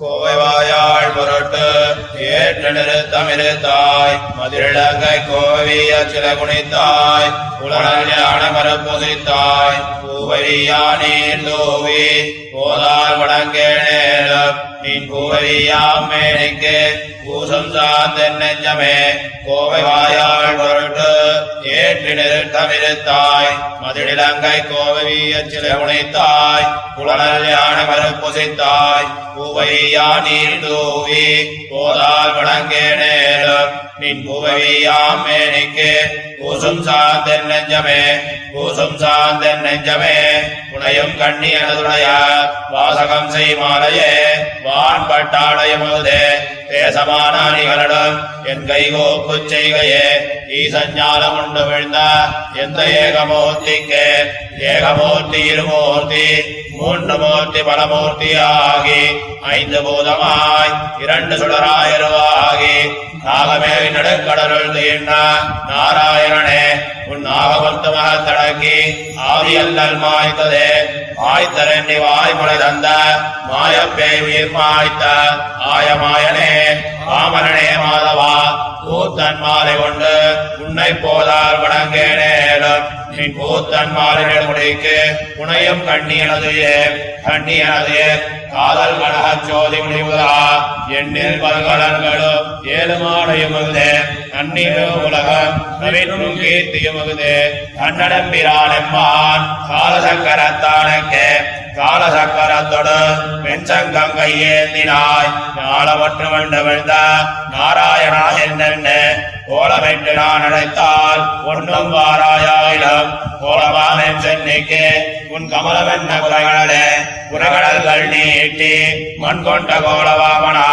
கோவைவாயாள் பொருட்டு ஏற்று நிறுத்தமிருத்தாய் மதிரிழங்கை கோவிய சில குணித்தாய் உலகில் ஞான பூவரியா நீர் தூவி போதால் வடங்கேணேலும் நீ பூவரியாம் மேனிக்கு பூசம் சார்ந்த நெஞ்சமே கோவை வாயாள் பொருட்டு ஏற்று மதுடிலங்கை மதிரிழங்கை கோவிய சில குணித்தாய் உலகில் ஞான பூவையா நீர் தூவி போதால் வணங்கே நேரம் நின் பூவையாம் மேனிக்கு பூசும் சாந்தன் நெஞ்சமே பூசும் சாந்தன் நெஞ்சமே உனையும் கண்ணி எனதுடைய வாசகம் செய் மாலையே வான் பட்டாடையமுதே தேசமான அணிகளிடம் என் கைகோப்புச் செய்கையே ஈசஞ்ஞானம் உண்டு விழுந்த. எந்த ஏகமூர்த்திக்கு ஏகமூர்த்தி இருமூர்த்தி மூன்று மூர்த்தி பலமூர்த்தி ஆகி ஐந்து பூதமாய் இரண்டு சுடராயிருவாகி. நாகமே நடுக்கடலுள் தீர்ந்த நாராயணனே உன் நாகபந்து மகத்தடக்கி ஆவியல்லல் மாய்த்ததே. மாய்த்தரண்டி வாய்மொழி தந்த மாயப்பே உயிர் மாய்த்த ஆயமாயனே பாமரனே மாதவா கூத்தன் மாலை கொண்டு உன்னை போதால் வணங்கேனேலும் நின் கூத்தன் மாலை முடிக்கு புனையும் கண்ணியனதையே கண்ணியனதையே காதல் கழக சோதி முடிவுதா? எண்ணில் பல்கலன்களும் ஏழு மாடையுமகுதே நன்னீரு உலகம் நவீனும் கீர்த்தியுமகுதே கண்ணடம்பிரானெம்மான் காலசக்கரத்தானக்கே. காலசக்கரத்தொடு வெஞ்சங்கம் கையேந்தினாய். ஞானமற்று வண்டவிழ்ந்த நாராயணா என்னென்ன? கோலமென்று நான் அழைத்தால் ஒன்றும் வாராயாயிலும். கோலமானன் சென்னைக்கு உன் கமலம் என்ன குறைகளே? குறைகடல்கள் நீட்டி மண் கொண்ட கோலவாமனா?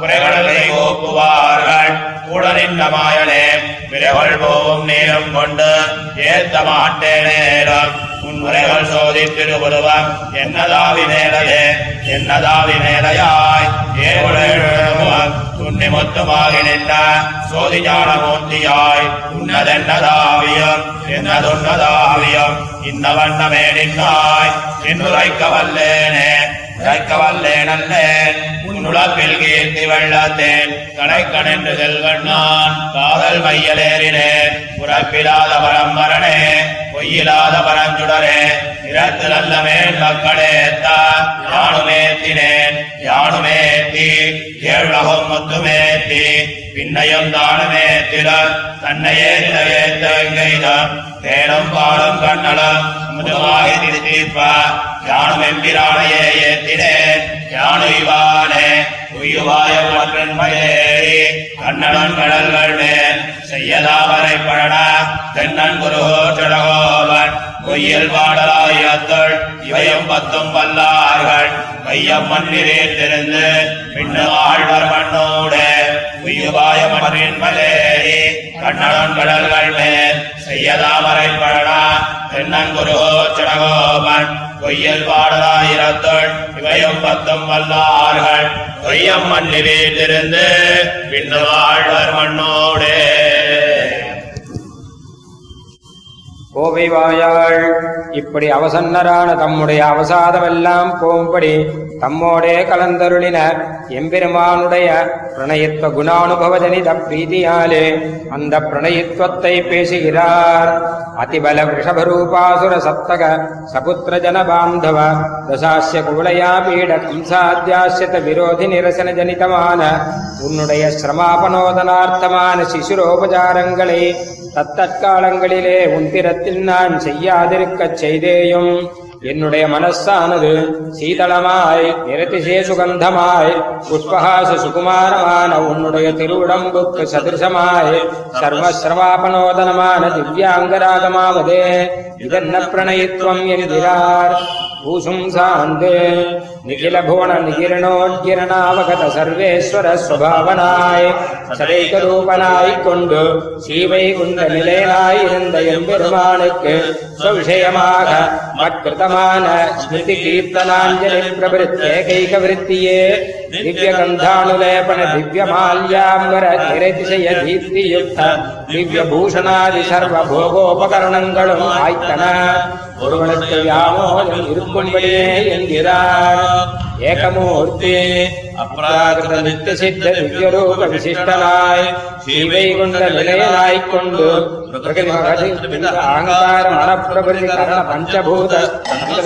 குறைகடலை ஓப்புவார்கள் கூட நின்ற மாயனே விரைகள் போவும் நேரம் கொண்டு ஏத்த மாட்டேன் நேரம். உன் முறைகள் சோதி திருவுருவம் என்னதாவி மேலையே என்னதாவி மேலையாய்? ஏ துண்ணி மொத்தமாகி நின்ற சோதி ஞானமூர்த்தியாய் உன்னதென்னதாவியம் என்னதுன்னதாவியம் இன்ன வண்ணமே நின்றாய் என்னுரைக்க வல்லேனே உரைக்க வல்லேனல்லேன் உன்னுளப்பில் கீர்த்தி வெள்ளத்தேன் கடைக்கணென்று செல்வண்ணான் காதல் மையலேறினேன் உறப்பிலாத பரம்பரனே பொய்யிலாத பரஞ்சுடரே இரத்து நல்ல மேல் மக்களே யானுமேத்தினேன் யானுமேத்தி ஏழுலகம் முத்துமேத்தி பின்னையும் தானுமேத்திட தன்னையே நிலவேத்தங்கைதம் தேனம் பாலும் கண்ணலம் முதலாகி திருத்தீர்ப்பா யானும் எம்பிரானையே ஏத்தினேன் யானு இவானே உயுவாய மற்றன்மையே கண்ணனன் கடல்கள் மேல் செய்யதாவரை பழன தென்னன் குருகோற்றடகோவன் பொய்யல் பாடலாயத்தள் இவையும் பத்தும் வல்லார்கள். மையம் மண்ணிலே திருந்து பின்னு ஆழ்வர் மண்ணோடு. உயுவாய மன்றின் மலேறி கண்ணனன் கடல்கள் மேல் செய்யதாமரை பழனா தென்னன் குருகோற்றடகோவன் பொய்யல் பாடலாயிரத்துள் இவையும் பத்தும் வல்லார்கள். பொய்யம் மண்ணிலிருந்து பின்னு வாழ்வர் மண்ணோடு. கோவை வாயாள் இப்படி அவசன்னரான தம்முடைய அவசாதமெல்லாம் போம்படி தம்மோடே கலந்தருளின எம்பெருமானுடைய பிரணயத்துவ குணானுபவஜனித பிரீதியாலே அந்த பிரணயத்துவத்தை பேசுகிறார். அதிபல ரிஷபரூபாசுர சப்தக சபுத்திர ஜன பாந்தவ தசாசிய குவளையா பீட கம்சாத்தியாசியத விரோதி நிரசன ஜனிதமான உன்னுடைய சிரமாபனோதனார்த்தமான சிசுரோபசாரங்களை தத்தற்காலங்களிலே உந்திரத்தில் நான் செய்யாதிருக்கச் செய்தேயும். என்னுடைய மனசானது சீதளமாய் நிறத்திசே சுகந்தமாய் புஷ்பஹாச சுகுமாரமான உன்னுடைய திருவுடம்புக்கு சதிருஷமாய் சர்வசிரமாபனோதனமான திவ்யாங்கராகமாவதே இதென்ன பிரணயித்வம் என்கிறார்? பூசும் சாந்து நிகில புவன சர்வேஸ்வர சுவாவனாய் சதைக கொண்டு சீவை குண்ட நிலையனாய் இருந்த எம்பெருமானுக்கு சுவிஷயமாக மற்கிருதமான ஸ்மிருதி கீர்த்தனாஞ்சலி பிரபுத்தேகைக விருத்தியே दिव्यगन्धानुलेपन கந்தானுலேபன திவ்ய மால்யாம்பர நிரதிசய தீப்தியுக்த திவ்ய ஆய்த்தன. ஒருவனுக்கு வியாமோகம் இருக்கும்படியே என்கிறார். ஏகமூர்த்தி அப்ராகிருத நித்திய சித்த திவ்யரூப விசிஷ்டனாய் சீவை கொண்ட நிலையனாய்க் கொண்டு அகங்கார மனப்பிரபதி கரண பஞ்சபூத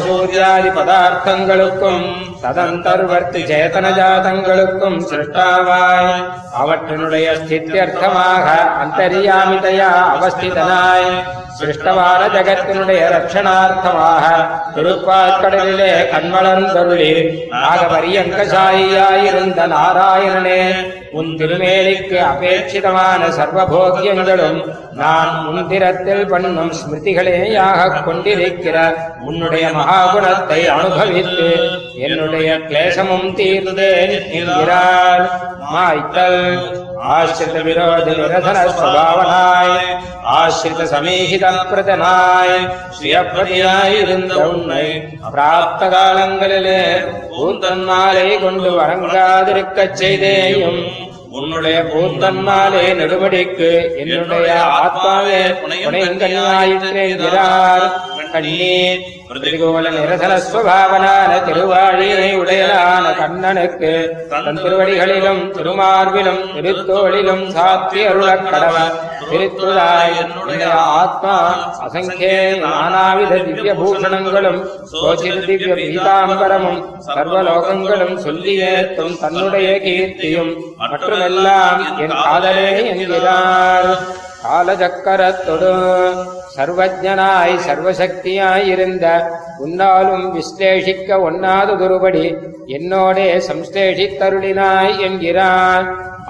சூரியாதி பதார்த்தங்களுக்கும் ததந்தர்வர்த்தி சேதன ஜாதங்களுக்கும் சிருஷ்டாவாய் அவற்றினுடைய ஸ்தித்யர்த்தமாக அந்தரியாமிதையா அவஸ்திதனாய் சிருஷ்டமான ஜகத்தினுடைய ரட்சணார்த்தமாக திருப்பாற்கடலிலே கண்மலர்ந்தருளி நாகபரியங்கசாயியாயிருந்த நாராயணனே உன் திருமேலிக்கு அபேட்சிதமான சர்வபோக்கியங்களும் நான் முன்திரத்தில் பண்ணும் ஸ்மிருதிகளேயாக கொண்டிருக்கிற உன்னுடைய மகாகுணத்தை அனுபவித்து என்னுடைய கிளேசமும் தீர்ந்தேன் என்கிறார் மாய்த்தல். ஆசிரித விரோத நிரதன சுபாவனாய் ஆசிரித சமீகித பிரதனாய் சுயப்பதியாய் இருந்த உன்னை பிராப்த காலங்களிலே பூந்தன்மாலை கொண்டு வழங்காதிருக்கச் செய்தேயும் உன்னுடைய பூந்தன்மாலே நெடுபடிக்கு என்னுடைய ஆத்மாவே புனையங்கனாயிற்றேங்கிறார் கண்ணீர் பிரதிகூல நிரசன சுவாவனான திருவாழியை உடையலான கண்ணனுக்கு தன் திருவடிகளிலும் திருமார்பிலும் திருத்தோளிலும் சாத்தி அருளக் கடவ திருத்துதாய் என்னுடைய ஆத்மா அசங்கே நானாவித திவ்ய பூஷணங்களும் சோசித திவ்ய பீதாம்பரமும் சர்வலோகங்களும் சொல்லி ஏத்தும் தன்னுடைய கீர்த்தியும் மற்றுமெல்லாம் என் காதலே என்கிறார். காலச்சக்கரத்தொடு சர்வஜனாய் சர்வசக்தியாய் இருந்த உன்னாலும் விஸ்லேஷிக்க ஒண்ணாததொருபடி என்னோடே சம்ஸ்லேஷித்தருளினாய் என்கிறான்.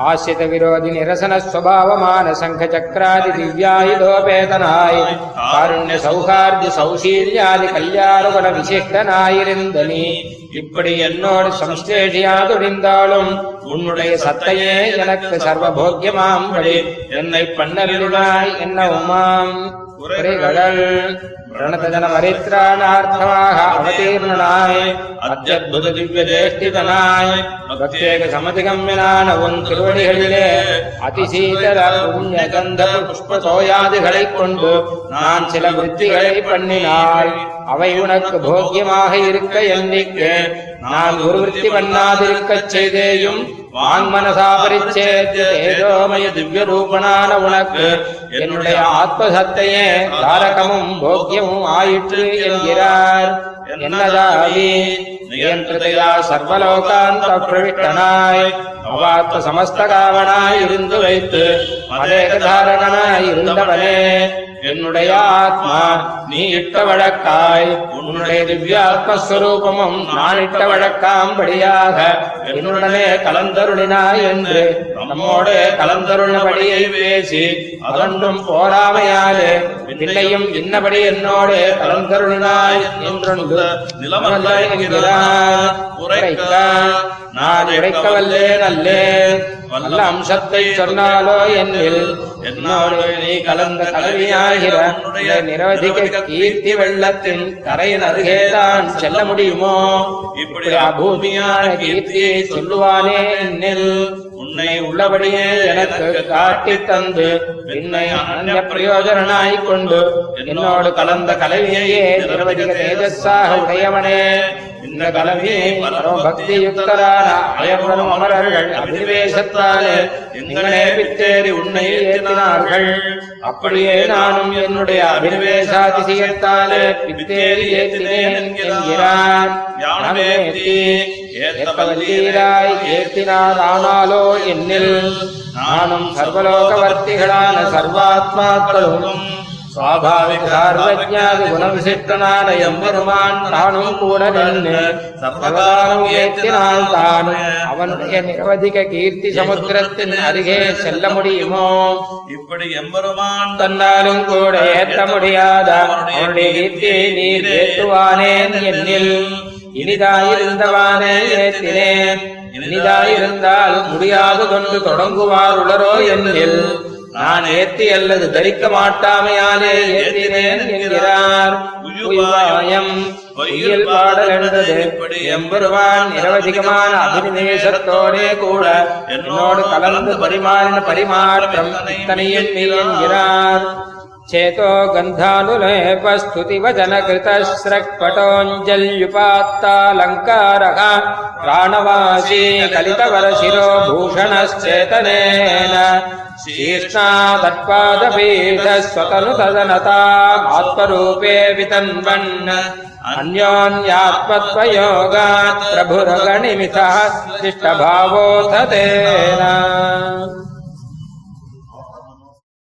ஆசிரித விரோதி நிரசன ஸ்வபாவமான சங்க சக்கராதி திவ்யாயுதோபேதனாய் காருண்ய சௌகார்தி சௌசீல்யாதி கல்யாணகுண விசிஷ்டனாயிருந்த நீ. இப்படி என்னோடு சம்ஸ்லேஷியாதுடிந்தாலும் உன்னுடைய சத்தையே எனக்கு சர்வபோக்கியமாம்படி என்னை பண்ணருளினாய் என்ன உமாம் உரைகடல் பிரணதஜன மரித்ராணார்த்தமாக அவதீர்ணனாய். அத்யத்புத திவ்ய ஜேஷ்டிதனாய் பிரத்யேக சமதிகம்யனான உன் திருவடிகளிலே அதிசீதர புண்ணிய கந்த புஷ்ப சோயாதிகளைக் கொண்டு நான் சில விருத்திகளை பண்ணினாள் அவை உனக்கு போக்கியமாக இருக்க எண்ணிக்கு. நான் ஒரு பண்ணாதிருக்கச் செய்தேயும் வான்மனசாபரிச்சேதோமய திவ்ய ரூபனான உனக்கு. என்னுடைய ஆத்மசத்தையே தாரகமும் போக்கியமும் ஆயிற்று என்கிறார். என்னதாவி? நியந்திரதையா சர்வலோகாந்த பிரவிட்டனாய் அவாத்த சமஸ்த காவனாய் இருந்து வைத்து மதேகதாரகனாய் இருந்தவனே. என்னுடைய ஆத்மா நீ இட்ட வழக்காய் உன்னுடைய திவ்யாத்மஸ்வரூபமும் நான் இட்ட வழக்காம்படியாக என்னுடனே கலந்தருளினாய் என்று நம்மோடு கலந்தருளினபடியை பேசி அதொன்றும் போராமையாலே பின்னையும் இன்னபடி என்னோடு கலந்தருளினாய் என்றொன்று நிலமல்ல நான் உரைக்க வல்லேன் அல்லேன் வல்ல அம்சத்தை சொன்னாலோ என்னில். என்னோடு நீ கலந்த கலவியாகிற. நிரவதிக கீர்த்தி வெள்ளத்தின் கரையின் அருகேதான் செல்ல முடியுமோ? இப்படி அபூமியான கீர்த்தியை சொல்லுவானே என்னில். உன்னை உள்ளபடியே எனக்கு காட்டி தந்து என்னை அனன்ய பிரயோஜனாய் கொண்டு என்னோடு கலந்த கலவியையே நிரவதிக தேஜஸாக உடையவனே. இந்த கலவியை பக்தி யுக்தரான அயர்வரும் அமரர்கள் அபினிவேசத்தாலே எங்களே பித்தேறி உன்னை ஏற்றினார்கள். அப்படியே நானும் என்னுடைய அபினிவேசாதிசயத்தாலே பித்தேறி ஏற்றினேன் என்கிறான். ஞானமேத்தி ஏற்பவல்லீராய் ஏற்றினார் ஆனாலோ என்னில். நானும் சர்வலோகவர்த்திகளான சர்வாத்மாக்களும் குணவிசிஷ்டனான எம்பெருமான் தானும் கூட நின்று சர்வகாலம் ஏற்றினால் தானும். அவனுடைய நிரவதிக கீர்த்தி சமுத்திரத்தின் அருகே செல்ல முடியுமோ? இப்படி எம்பெருமான் தன்னாலும் கூட ஏற்ற முடியாத அவனுடைய கீர்த்தியை நீர் ஏற்றுவானேன் என்னில். இனிதாயிருந்தவானே ஏற்றினேன். இனிதாயிருந்தால் முடியாது கொண்டு தொடங்குவார் உளரோ என்னில். நான் ஏத்தி அல்லது தரிக்க மாட்டாமையாலே ஏற்றினேன் என்கிறார். உய்வாயம் பொய்யில் பாடல் என்றது எம்பெருமான் நிரவதிகமான அபிநிவேசத்தோடே கூட என்னோடு கலந்து பரிமாறின பரிமாற்றம் இத்தனையில் நீ என்கிறார். चेतो गन्धानुलेपस्तुतिवचनकृतस्रक्पटोऽञ्जल्युपात्तालङ्कारः प्राणवासी कलितवरशिरो भूषणश्चेतनेन शीर्ष्णादत्पादपीठस्वतनुतदनतामात्मरूपे वितन्वन् अन्योन्यात्मत्वयोगात् प्रभुरगणिमितः शिष्टभावोऽथ तेन